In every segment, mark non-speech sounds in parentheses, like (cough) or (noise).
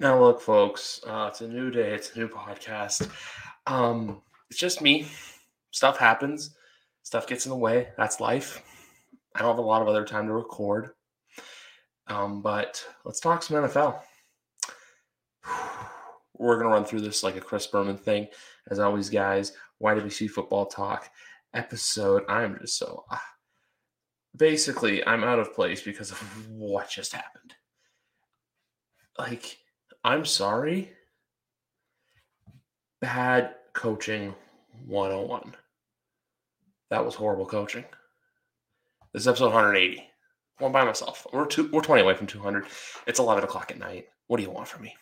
Now, look, folks, uh, it's a new day. It's a new podcast. Um, it's just me. Stuff happens. Stuff gets in the way. That's life. I don't have a lot of other time to record. Um, but let's talk some NFL. (sighs) We're going to run through this like a Chris Berman thing. As always, guys, YWC Football Talk episode. I'm just so. Uh, basically, I'm out of place because of (laughs) what just happened. Like, I'm sorry. Bad coaching 101. That was horrible coaching. This is episode 180. One by myself. We're two, we're 20 away from 200. It's 11 o'clock at night. What do you want from me?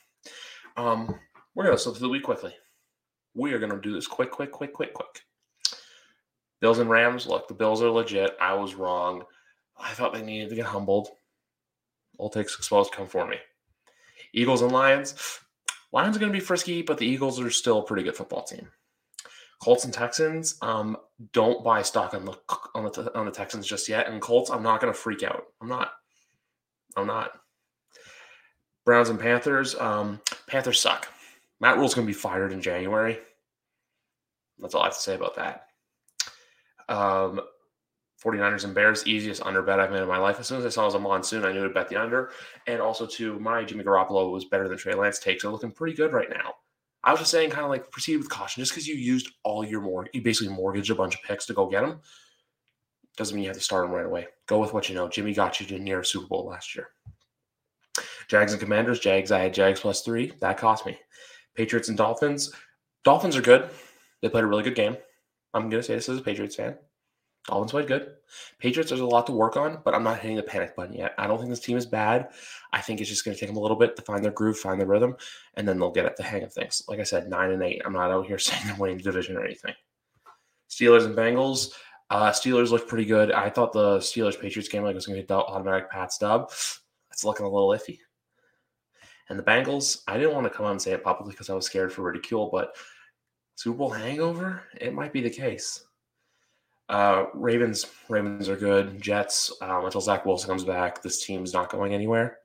Um, we're gonna slip through the week quickly. We are gonna do this quick, quick, quick, quick, quick. Bills and Rams. Look, the Bills are legit. I was wrong. I thought they needed to get humbled. All takes exposed come for me. Eagles and Lions. Lions are going to be frisky, but the Eagles are still a pretty good football team. Colts and Texans. Um, don't buy stock on the on the on the Texans just yet. And Colts, I'm not going to freak out. I'm not. I'm not. Browns and Panthers. Um, Panthers suck. Matt Rhule's going to be fired in January. That's all I have to say about that. Um, 49ers and Bears, easiest under bet I've made in my life. As soon as I saw it was a monsoon, I knew to bet the under. And also, to my Jimmy Garoppolo was better than Trey Lance takes are looking pretty good right now. I was just saying, kind of like proceed with caution. Just because you used all your more, you basically mortgaged a bunch of picks to go get them, doesn't mean you have to start them right away. Go with what you know. Jimmy got you to near Super Bowl last year. Jags and Commanders. Jags, I had Jags plus three. That cost me. Patriots and Dolphins. Dolphins are good. They played a really good game. I'm to say this as a Patriots fan. Dolphins played good. Patriots, there's a lot to work on, but I'm not hitting the panic button yet. I don't think this team is bad. I think it's just going to take them a little bit to find their groove, find their rhythm, and then they'll get at the hang of things. Like I said, nine and eight. I'm not out here (laughs) saying they're winning the division or anything. Steelers and Bengals. Uh, Steelers looked pretty good. I thought the Steelers Patriots game like was going to be automatic Pat stub. It's looking a little iffy. And the Bengals, I didn't want to come out and say it publicly because I was scared for ridicule, but Super Bowl hangover, it might be the case. Uh, Ravens, Ravens are good. Jets, um, until Zach Wilson comes back, this team's not going anywhere.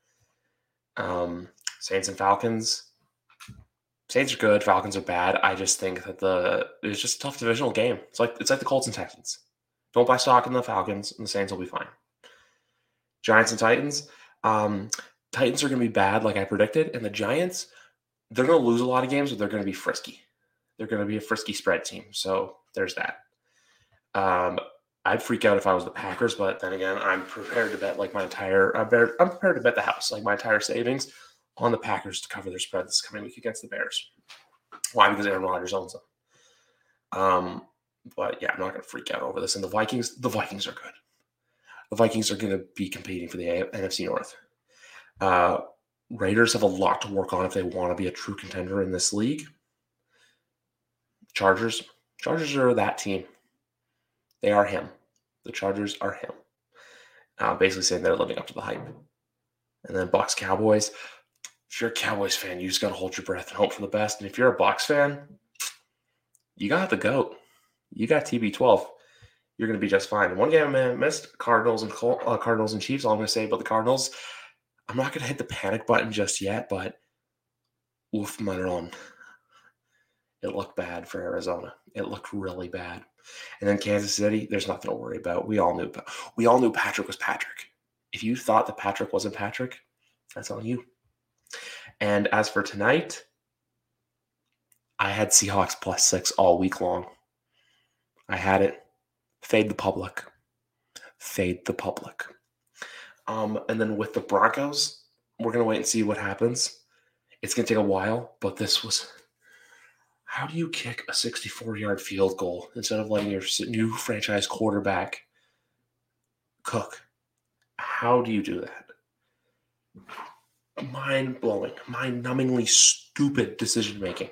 Um, Saints and Falcons. Saints are good. Falcons are bad. I just think that the it's just a tough divisional game. It's like it's like the Colts and Texans. Don't buy stock in the Falcons, and the Saints will be fine. Giants and Titans. Um, Titans are going to be bad, like I predicted, and the Giants, they're going to lose a lot of games, but they're going to be frisky. They're going to be a frisky spread team. So there's that. Um, I'd freak out if I was the Packers, but then again, I'm prepared to bet like my entire I'm, better, I'm prepared to bet the house, like my entire savings on the Packers to cover their spread this coming week against the Bears. Why? Because Aaron Rodgers owns them. Um, but yeah, I'm not to freak out over this. And the Vikings, the Vikings are good. The Vikings are to be competing for the NFC North. Uh, Raiders have a lot to work on if they want to be a true contender in this league. Chargers, Chargers are that team. They are him. The Chargers are him. Uh, basically saying they're living up to the hype. And then Bucs Cowboys. If you're a Cowboys fan, you just got to hold your breath and hope for the best. And if you're a Bucs fan, you got the goat. You got TB12. You're going to be just fine. One game I missed Cardinals and uh, Cardinals and Chiefs. All I'm going to say about the Cardinals, I'm not going to hit the panic button just yet, but oof, Maron. It looked bad for Arizona. It looked really bad. And then Kansas City, there's nothing to worry about. We all knew we all knew Patrick was Patrick. If you thought that Patrick wasn't Patrick, that's on you. And as for tonight, I had Seahawks plus six all week long. I had it. Fade the public. Fade the public. Um, and then with the Broncos, we're gonna wait and see what happens. It's gonna take a while, but this was how do you kick a 64 yard field goal instead of letting your new franchise quarterback cook? How do you do that? Mind blowing, mind numbingly stupid decision making.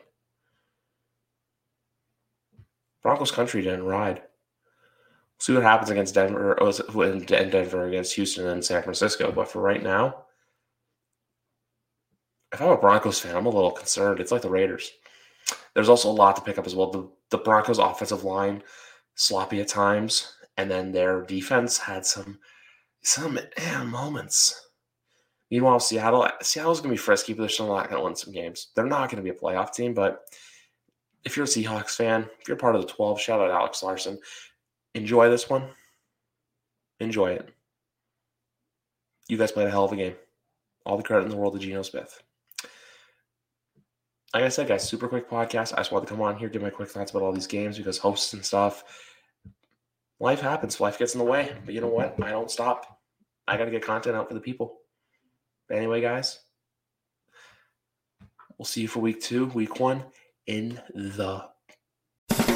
Broncos country didn't ride. We'll see what happens against Denver, and Denver against Houston and San Francisco. But for right now, if I'm a Broncos fan, I'm a little concerned. It's like the Raiders. There's also a lot to pick up as well. The, the Broncos' offensive line sloppy at times, and then their defense had some some eh, moments. Meanwhile, Seattle, Seattle's to be frisky, but they're still not to win some games. They're not to be a playoff team, but if you're a Seahawks fan, if you're part of the 12, shout out Alex Larson. Enjoy this one. Enjoy it. You guys played a hell of a game. All the credit in the world to Geno Smith. Like I said, guys, super quick podcast. I just wanted to come on here, give my quick thoughts about all these games because hosts and stuff. Life happens. Life gets in the way. But you know what? I don't stop. I got to get content out for the people. But anyway, guys, we'll see you for week two, week one in the